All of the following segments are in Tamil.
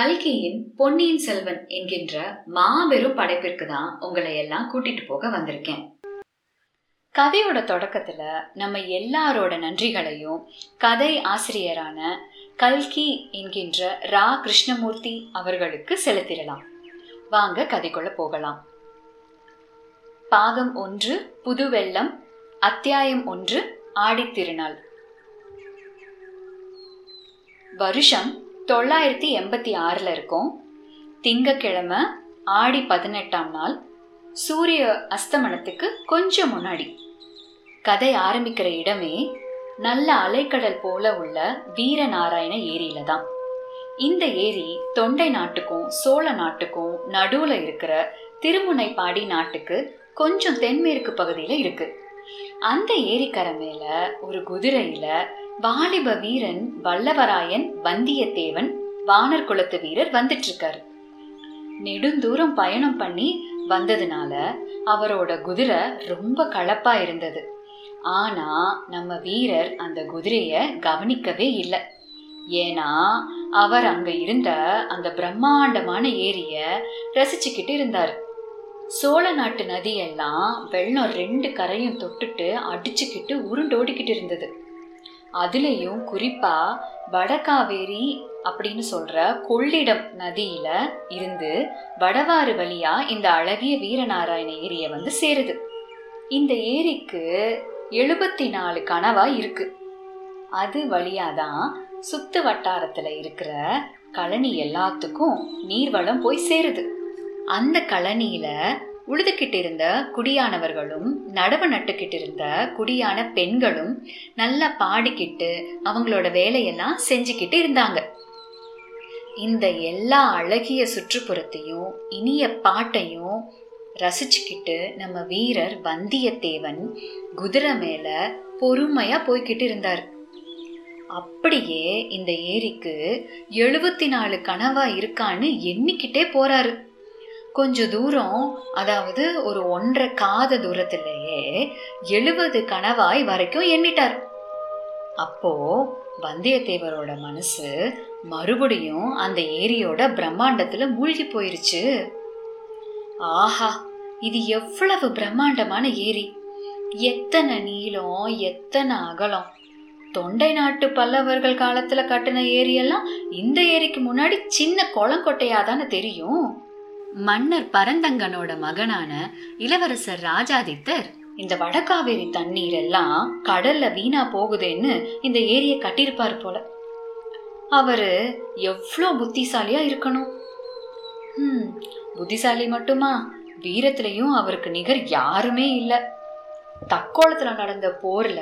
கல்கியின் பொன்னியின் செல்வன் என்கின்ற மாபெரும் படைப்பிற்கு தான் உங்களை எல்லாம் கூட்டிட்டு போக வந்திருக்கேன். கதையோட தொடக்கத்துல நம்ம எல்லாரோட நன்றிகளையும் கதை ஆசிரியரான கல்கி என்கின்ற ரா கிருஷ்ணமூர்த்தி அவர்களுக்கு செலுத்திடலாம். வாங்க கதைக்குள்ள போகலாம். பாகம் ஒன்று புதுவெள்ளம். அத்தியாயம் ஒன்று ஆடித்திருநாள். வருஷம் தொள்ளாயிரத்தி எண்பத்தி ஆறில் இருக்கும் திங்கக்கிழமை ஆடி பதினெட்டாம் நாள் சூரிய அஸ்தமனத்துக்கு கொஞ்சம் முன்னாடி. கதை ஆரம்பிக்கிற இடமே நல்ல அலைக்கடல் போல உள்ள வீரநாராயண ஏரியில தான். இந்த ஏரி தொண்டை நாட்டுக்கும் சோழ நாட்டுக்கும் நடுவில் இருக்கிற திருமுனைப்பாடி நாட்டுக்கு கொஞ்சம் தென்மேற்கு பகுதியில் இருக்கு. அந்த ஏரிக்கரை மேல ஒரு குதிரையில வாலிப வீரன் வல்லவராயன் வந்தியத்தேவன் வானர் குலத்து வீரர் வந்துட்டு இருக்காரு நெடுந்தூரம் பயணம் பண்ணி வந்ததுனால அவரோட குதிரை ரொம்ப களப்பா இருந்தது. ஆனா நம்ம வீரர் அந்த குதிரைய கவனிக்கவே இல்லை. ஏன்னா அவர் அங்க இருந்த அந்த பிரம்மாண்டமான ஏரிய ரசிச்சுக்கிட்டு இருந்தார். சோழ நாட்டு நதியெல்லாம் வெள்ளம் ரெண்டு கரையும் தொட்டுட்டு அடிச்சுக்கிட்டு உருண்டோடிக்கிட்டு இருந்தது. அதுலேயும் குறிப்பாக வடகாவேரி அப்படின்னு சொல்கிற கொள்ளிடம் நதியில் இருந்து வடவாறு வழியாக இந்த அழகிய வீரநாராயண ஏரியை வந்து சேருது. இந்த ஏரிக்கு எழுபத்தி நாலு கனவா இருக்குது அது வழியாக தான் சுத்து வட்டாரத்தில் இருக்கிற கழனி எல்லாத்துக்கும் நீர்வளம் போய் சேருது. அந்த கழனியில உழுதுகிட்டு இருந்த குடியானவர்களும் நடவு நட்டுக்கிட்டு இருந்த குடியான பெண்களும் நல்லா பாடிக்கிட்டு அவங்களோட வேலையெல்லாம் செஞ்சுக்கிட்டு இருந்தாங்க. இந்த எல்லா அழகிய சுற்றுப்புறத்தையும் இனிய பாட்டையும் ரசிச்சுக்கிட்டு நம்ம வீரர் வந்தியத்தேவன் குதிரை மேல பொறுமையா போய்கிட்டு இருந்தார். அப்படியே இந்த ஏரிக்கு எழுபத்தி நாலு கனவா இருக்கான்னு எண்ணிக்கிட்டே போறாரு. கொஞ்ச தூரம் அதாவது ஒரு ஒன்றரை காத தூரத்திலேயே எழுபது கணவாய் வரைக்கும் எண்ணிட்டார். அப்போ வந்தியத்தேவரோட மனசு மறுபடியும் அந்த ஏரியோட பிரம்மாண்டத்துல மூழ்கி போயிருச்சு. ஆஹா இது எவ்வளவு பிரம்மாண்டமான ஏரி. எத்தனை நீளம் எத்தனை அகலம். தொண்டை நாட்டு பல்லவர்கள் காலத்துல கட்டின ஏரியெல்லாம் இந்த ஏரிக்கு முன்னாடி சின்ன குளங்கொட்டையா தானே தெரியும். மன்னர் பரந்தங்கனோட மகனான இளவரசர் ராஜாதித்தர் இந்த வடகாவேரி தண்ணீர் எல்லாம் கடல்ல வீணா போகுதுன்னு இந்த ஏரியை கட்டியிருப்பார் போல. அவரு எவ்வளோ புத்திசாலியா இருக்கணும். ம் புத்திசாலி மட்டுமா? வீரத்திலையும் அவருக்கு நிகர் யாருமே இல்லை. தக்கோலத்துல நடந்த போர்ல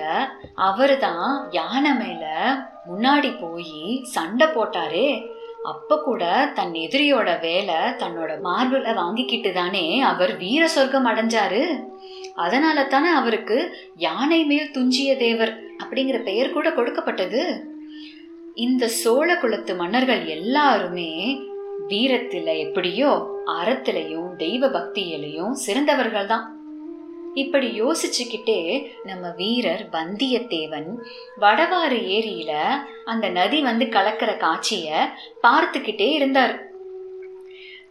அவர் தான் யானை மேல முன்னாடி போய் சண்டை போட்டாரே. அப்ப கூட தன் எதிரியோட வேலை தன்னோட மார்பில் வாங்கிக்கிட்டு தானே அவர் வீர சொர்க்கம் அடைஞ்சாரு. அதனால தானே அவருக்கு யானை மேல் துஞ்சிய தேவர் அப்படிங்கிற பெயர் கூட கொடுக்கப்பட்டது. இந்த சோழ குலத்து மன்னர்கள் எல்லாருமே வீரத்தில் எப்படியோ அறத்திலையும் தெய்வ பக்தியிலையும் சிறந்தவர்கள் தான் இப்படி யோசிச்சுக்கிட்டே நம்ம வீரர் வந்தியத்தேவன் வடவாறு ஏரியில அந்த நதி வந்து கலக்கிற காட்சிய பார்த்துக்கிட்டே இருந்தார்.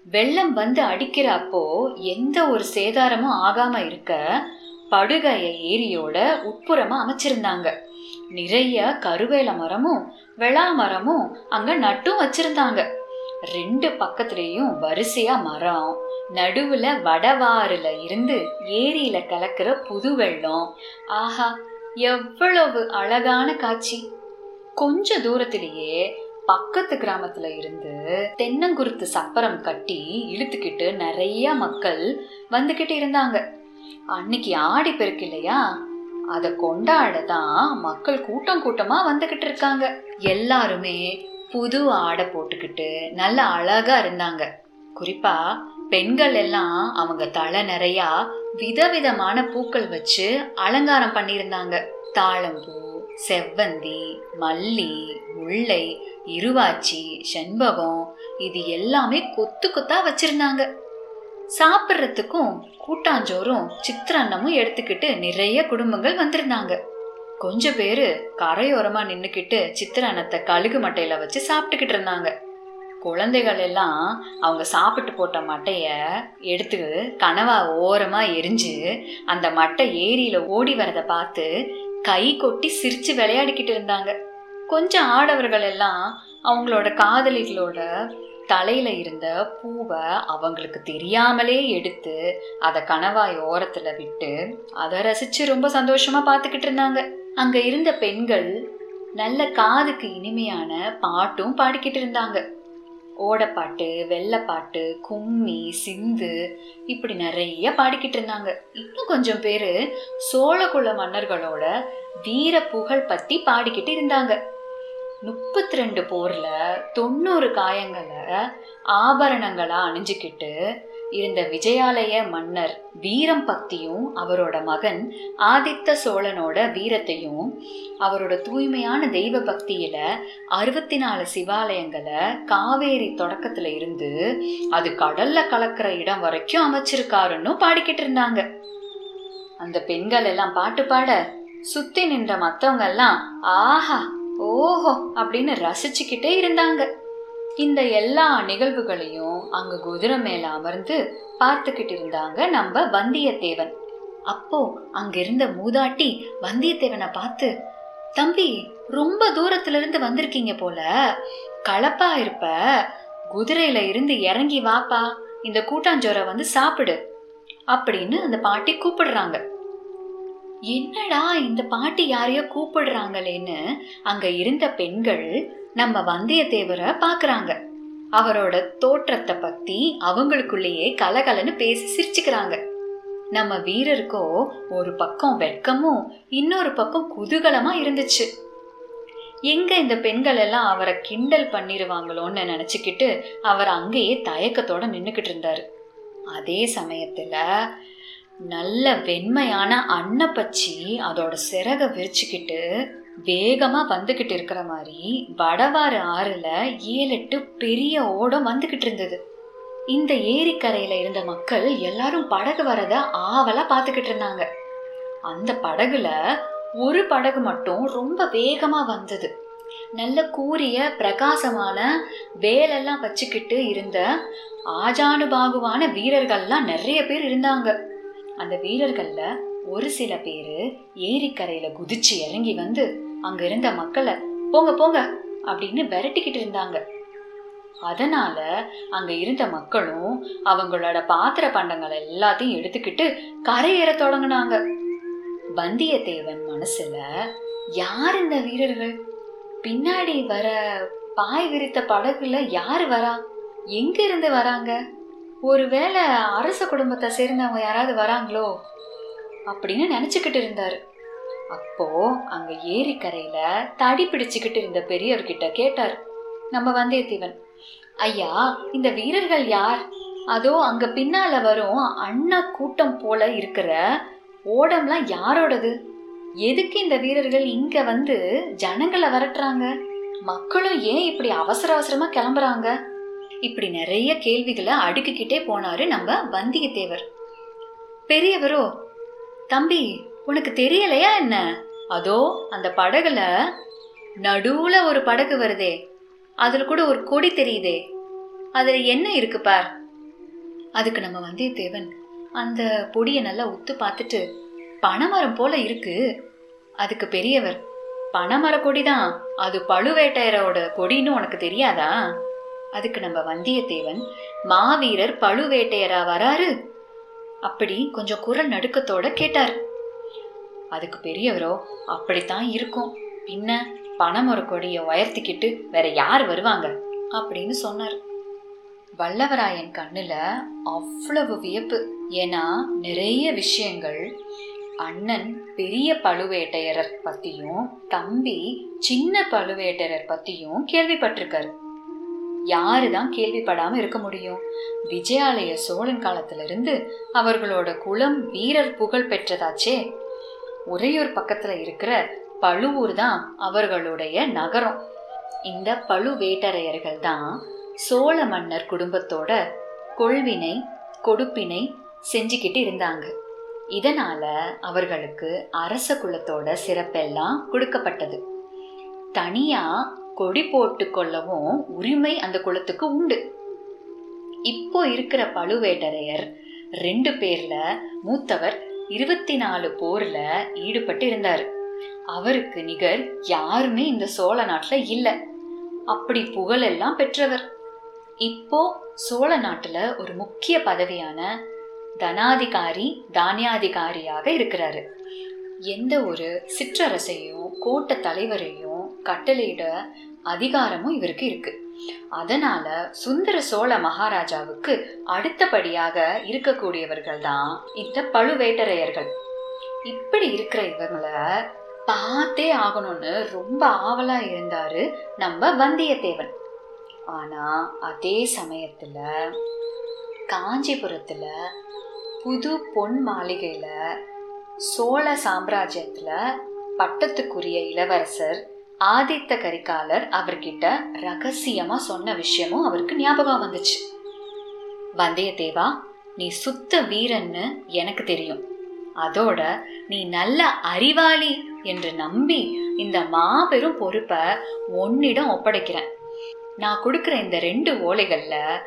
வெள்ளம் வந்து அடிக்கிற அப்போ எந்த ஒரு சேதாரமும் ஆகாம இருக்க படுகைய ஏரியோட உட்புறமா அமைச்சிருந்தாங்க. நிறைய கருவேல மரமும் வெளா மரமும் அங்க நட்டும் வச்சிருந்தாங்க. ரெண்டு பக்கத்துலேயும் வரிசையா மரம் நடுவுல வடவாறுல இருந்து ஏரியில கலக்கிற புது வெள்ளம். ஆஹா எவ்வளவு அழகான காட்சி. கொஞ்ச தூரத்திலேயே பக்கத்து கிராமத்துல இருந்து தென்னங்குருத்து சப்பரம் கட்டி இழுத்துக்கிட்டு நிறைய மக்கள் வந்துகிட்டு இருந்தாங்க. அன்னைக்கு ஆடி பெருக்கு இல்லையா? அதை கொண்டாட தான் மக்கள் கூட்டம் கூட்டமா வந்துகிட்டு இருக்காங்க. எல்லாருமே புது ஆடை போட்டுக்கிட்டு நல்ல அழகா இருந்தாங்க. குறிப்பா பெண்கள் எல்லாம் அவங்க தலை நிறையா விதவிதமான பூக்கள் வச்சு அலங்காரம் பண்ணியிருந்தாங்க. தாழம்பூ செவ்வந்தி மல்லி முல்லை இருவாச்சி செண்பகம் இது எல்லாமே கொத்து கொத்தா வச்சிருந்தாங்க. சாப்பிட்றதுக்கும் கூட்டாஞ்சோறும் சித்திரன்னமும் எடுத்துக்கிட்டு நிறைய குடும்பங்கள் வந்திருந்தாங்க. கொஞ்சம் பேரு கரையோரமா நின்னுக்கிட்டு சித்திரானத்தை கழுகு மட்டையில வச்சு சாப்பிட்டுக்கிட்டு இருந்தாங்க. குழந்தைகள் எல்லாம் அவங்க சாப்பிட்டு போட்ட மட்டையை எடுத்து கனவா ஓரமா எரிஞ்சு அந்த மட்டை ஏரியில ஓடி வரத பார்த்து கை கொட்டி சிரிச்சு விளையாடிக்கிட்டு இருந்தாங்க. கொஞ்சம் ஆடவர்கள் எல்லாம் அவங்களோட காதலிகளோட தலையில இருந்த பூவை அவங்களுக்கு தெரியாமலே எடுத்து அதை கணவாய் ஓரத்துல விட்டு அதை ரசிச்சு ரொம்ப சந்தோஷமா பார்த்துக்கிட்டு இருந்தாங்க. அங்க இருந்த பெண்கள் நல்ல காதுக்கு இனிமையான பாட்டும் பாடிக்கிட்டு இருந்தாங்க. ஓடப்பாட்டு வெள்ளப்பாட்டு கும்மி சிந்து இப்படி நிறைய பாடிக்கிட்டு இருந்தாங்க. இன்னும் கொஞ்சம் பேர் சோழகுல மன்னர்களோட வீர புகழ் பற்றி பாடிக்கிட்டு இருந்தாங்க. முப்பத்தி ரெண்டு போரில் தொண்ணூறு காயங்களை ஆபரணங்களாக அணிஞ்சுக்கிட்டு இருந்த விஜயாலய மன்னர் வீரம் பக்தியும் அவரோட மகன் ஆதித்த சோழனோட வீரத்தையும் அவரோட தூய்மையான தெய்வ பக்தியில அறுபத்தி நாலு சிவாலயங்களை காவேரி தொடக்கத்துல இருந்து அது கடல்ல கலக்கிற இடம் வரைக்கும் அமைச்சிருக்காருன்னு பாடிக்கிட்டு இருந்தாங்க. அந்த பெண்கள் எல்லாம் பாட்டு பாட சுத்தி நின்ற மத்தவங்க எல்லாம் ஆஹா ஓஹோ அப்படின்னு ரசிச்சுக்கிட்டே இருந்தாங்க. இந்த எல்லா நிகழ்வுகளையும் அங்க குதிரை மேல அமர்ந்து பார்த்துக்கிட்டு இருந்தாங்க நம்ம வந்தியத்தேவன். அப்போ அங்கிருந்த மூதாட்டி வந்தியத்தேவனை பார்த்து தம்பி ரொம்ப தூரத்துல இருந்து வந்திருக்கீங்க போல. களப்பா இருப்ப. குதிரையில இருந்து இறங்கி வாப்பா. இந்த கூட்டாஞ்சோரை வந்து சாப்பிடு. அப்படின்னு அந்த பாட்டி கூப்பிடுறாங்க. என்னடா இந்த பாட்டி யாரையோ கூப்பிடுறாங்களேன்னு அங்க இருந்த பெண்கள் நம்ம வந்தியத்தேவரை பாக்குறாங்க. அவரோட தோற்றத்தை பத்தி அவங்களுக்குள்ளேயே கலகலன்னு பேசி சிரிச்சுக்கிறாங்க. நம்ம வீரருக்கோ ஒரு பக்கம் வெட்கமும் இன்னொரு பக்கம் குதூகலமா இருந்துச்சு. எங்க இந்த பெண்கள் எல்லாம் அவரை கிண்டல் பண்ணிருவாங்களோன்னு நினைச்சுக்கிட்டு அவர் அங்கேயே தயக்கத்தோட நின்னுக்கிட்டு இருந்தாரு. அதே சமயத்துல நல்ல வெண்மையான அன்னப்பச்சி அதோட சிறக விரிச்சுக்கிட்டு வேகமா வந்துகிட்டு இருக்கிற மாதிரி வடவாறு ஆறுல ஏழு எட்டு பெரிய ஓடம் வந்துகிட்டு இருந்தது. இந்த ஏரிக்கரையில இருந்த மக்கள் எல்லாரும் படகு வரத ஆவலா பார்த்துக்கிட்டு இருந்தாங்க. அந்த படகுல ஒரு படகு மட்டும் ரொம்ப வேகமா வந்தது. நல்ல கூரிய பிரகாசமான வேலெல்லாம் வச்சுக்கிட்டு இருந்த ஆஜானுபாகுவான வீரர்கள்லாம் நிறைய பேர் இருந்தாங்க. அந்த வீரர்கள்ல ஒரு சில பேரு ஏரிக்கரையில குதிச்சு இறங்கி வந்து அங்க இருந்த மக்களை போங்க போங்க அப்படின்னு விரட்டிக்கிட்டு இருந்தாங்க. அதனால அங்க இருந்த மக்களும் அவங்களோட பாத்திர பண்டங்கள் எல்லாத்தையும் எடுத்துக்கிட்டு கரையேற தொடங்கினாங்க. வந்தியத்தேவன் மனசுல யார் இந்த வீரர்கள்? பின்னாடி வர பாய் விரித்த படகுல யார் வரா? எங்க இருந்து வராங்க? ஒருவேளை அரச குடும்பத்தை சேர்ந்தவங்க யாராவது வராங்களோ அப்படின்னு நினச்சிக்கிட்டு இருந்தார். அப்போ அங்க ஏரிக்கரையில தடி பிடிச்சுக்கிட்டு இருந்த பெரியவர்கிட்ட கேட்டார் நம்ம வந்தியத்தேவன். ஐயா இந்த வீரர்கள் யார்? அதோ அங்க பின்னால வரும் அண்ணா கூட்டம் போல இருக்கிற ஓடம்லாம் யாரோடது? எதுக்கு இந்த வீரர்கள் இங்க வந்து ஜனங்களை விரட்டுறாங்க? மக்களும் ஏன் இப்படி அவசர அவசரமா கிளம்புறாங்க? இப்படி நிறைய கேள்விகளை அடுக்கிக்கிட்டே போனாரு நம்ம வந்தியத்தேவர். பெரியவரோ தம்பி உனக்கு தெரியலையா என்ன? அதோ அந்த படகுல நடுவுல ஒரு படகு வருதே. அதுல கூட ஒரு கொடி தெரியுதே. அதுல என்ன இருக்கு பார்? அதுக்கு நம்ம வந்தியத்தேவன் அந்த பொடியை நல்லா உத்து பார்த்துட்டு பனைமரம் போல இருக்கு. அதுக்கு பெரியவர் பனைமர கொடிதான். அது பழுவேட்டையரோட கொடின்னு உனக்கு தெரியாதா? அதுக்கு நம்ம வந்தியத்தேவன் மாவீரர் பழுவேட்டையரா வராரு? அப்படி கொஞ்சம் குரல் நடுக்கத்தோட கேட்டார். அதுக்கு பெரியவரோ அப்படித்தான் இருக்கும். பின்ன பனைமர கொடியை உயர்த்திக்கிட்டு வேற யார் வருவாங்க? அப்படின்னு சொன்னார். வல்லவராயன் கண்ணில் அவ்வளவு வியப்பு. ஏன்னா நிறைய விஷயங்கள் அண்ணன் பெரிய பழுவேட்டையரர் பற்றியும் தம்பி சின்ன பழுவேட்டையரர் பற்றியும் கேள்விப்பட்டிருக்காரு. யாரு தான் கேள்விப்படாம இருக்க முடியும்? விஜயாலய சோழன் காலத்துல இருந்து அவர்களோட குலம் வீரர் புகழ் பெற்றதாச்சே. உறையூர் பக்கத்துல இருக்கிற பழுவூர் தான் அவர்களுடைய நகரம். இந்த பழுவேட்டரையர்கள் தான் சோழ மன்னர் குடும்பத்தோட கொள்வினை கொடுப்பினை செஞ்சுக்கிட்டு இருந்தாங்க. இதனால அவர்களுக்கு அரச குலத்தோட சிறப்பெல்லாம் கொடுக்கப்பட்டது. தனியா கொடி போட்டு கொள்ளவும் உரிமை அந்த குலத்துக்கு உண்டு. இப்போ இருக்கிற பழுவேட்டரையர் ரெண்டு பேர்ல மூத்தவர் இருபத்தி நாலு போர்ல ஈடுபட்டு இருந்தார். அவருக்கு நிகர் யாருமே இந்த சோழ நாட்டுல இல்ல. அப்படி புகழெல்லாம் பெற்றவர். இப்போ சோழ நாட்டுல ஒரு முக்கிய பதவியான தனாதிகாரி தானியாதிகாரியாக இருக்கிறாரு. எந்த ஒரு சிற்றரசையும் கோட்ட தலைவரையும் கட்டளையிட அதிகாரமும் இவருக்கு இருக்கு. அதனால சுந்தர சோழ மகாராஜாவுக்கு அடுத்தபடியாக இருக்கக்கூடியவர்கள் தான் இந்த பழுவேட்டரையர்கள். இப்படி இருக்கிற இவங்கள பார்த்தே ஆகணும்னு ரொம்ப ஆவலா இருந்தாரு நம்ம வந்தியத்தேவன். ஆனா அதே சமயத்துல காஞ்சிபுரத்துல புது பொன் மாளிகையில சோழ சாம்ராஜ்யத்துல பட்டத்துக்குரிய இளவரசர் ஆதித்த கரிகாலர் அவர்கிட்ட ரகசியமா சொன்ன விஷயமும் அவருக்கு ஞாபகம் வந்துச்சு. வந்தியத்தேவா நீ சுத்த வீரன்னு எனக்கு தெரியும். அதோட நீ நல்ல அறிவாளி என்று நம்பி இந்த மாபெரும் பொறுப்பை உன்னிடம் ஒப்படைக்கிறேன். நான் கொடுக்குற இந்த ரெண்டு ஓலைகள்ல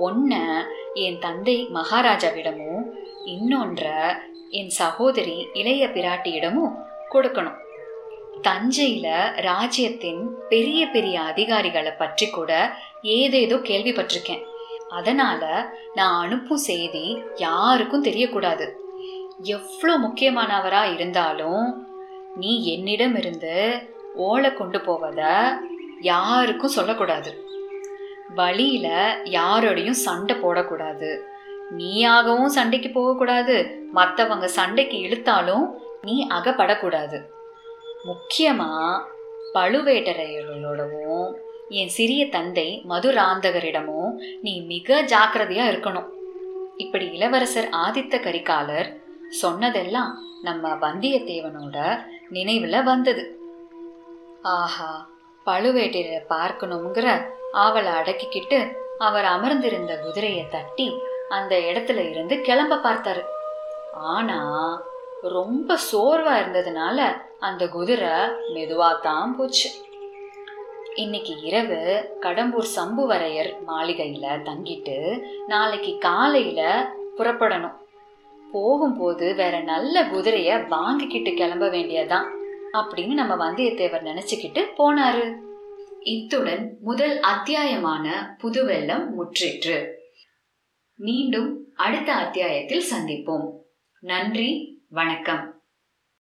ஒன்ன என் தந்தை மகாராஜாவிடமும் இன்னொன்ற என் சகோதரி இளைய பிராட்டியிடமும் கொடுக்கணும். தஞ்சையில ராஜ்யத்தின் பெரிய பெரிய அதிகாரிகளை பற்றி கூட ஏதேதோ கேள்விப்பட்டிருக்கேன். அதனால நான் அனுப்பும் செய்தி யாருக்கும் தெரியக்கூடாது. எவ்வளோ முக்கியமானவரா இருந்தாலும் நீ என்னிடம் இருந்து ஓலை கொண்டு போவத யாருக்கும் சொல்லக்கூடாது. வழியில யாரோடையும் சண்டை போடக்கூடாது. நீயாகவும் சண்டைக்கு போகக்கூடாது. மற்றவங்க சண்டைக்கு இழுத்தாலும் நீ அகப்படக்கூடாது. முக்கியமாக பழுவேட்டரையர்களோடவும் என் சிறிய தந்தை மதுராந்தகரிடமும் நீ மிக ஜாக்கிரதையாக இருக்கணும். இப்படி இளவரசர் ஆதித்த கரிகாலர் சொன்னதெல்லாம் நம்ம வந்தியத்தேவனோட நினைவில் வந்தது. ஆஹா பழுவேட்டரையரை பார்க்கணுங்கிற ஆவலை அடக்கிக்கிட்டு அவர் அமர்ந்திருந்த குதிரையை தட்டி அந்த இடத்துல இருந்து கிளம்ப பார்த்தாரு. ஆனா ரொம்ப சோர்வா இருந்ததுனால அந்த குதிரை மெதுவா தான் போச்சு. இன்னைக்கு இரவு கடம்பூர் சம்புவரையர் மாளிகையில் தங்கிட்டு நாளைக்கு காலையில் புறப்படணும். போகும்போது வேற நல்ல குதிரைய வாங்கிக்கிட்டு கிளம்ப வேண்டியதான் அப்படின்னு நம்ம வந்தியத்தேவர் நினைச்சுக்கிட்டு போனாரு. இத்துடன் முதல் அத்தியாயமான புதுவெல்லம் முற்றிற்று. மீண்டும் அடுத்த அத்தியாயத்தில் சந்திப்போம். நன்றி வணக்கம்.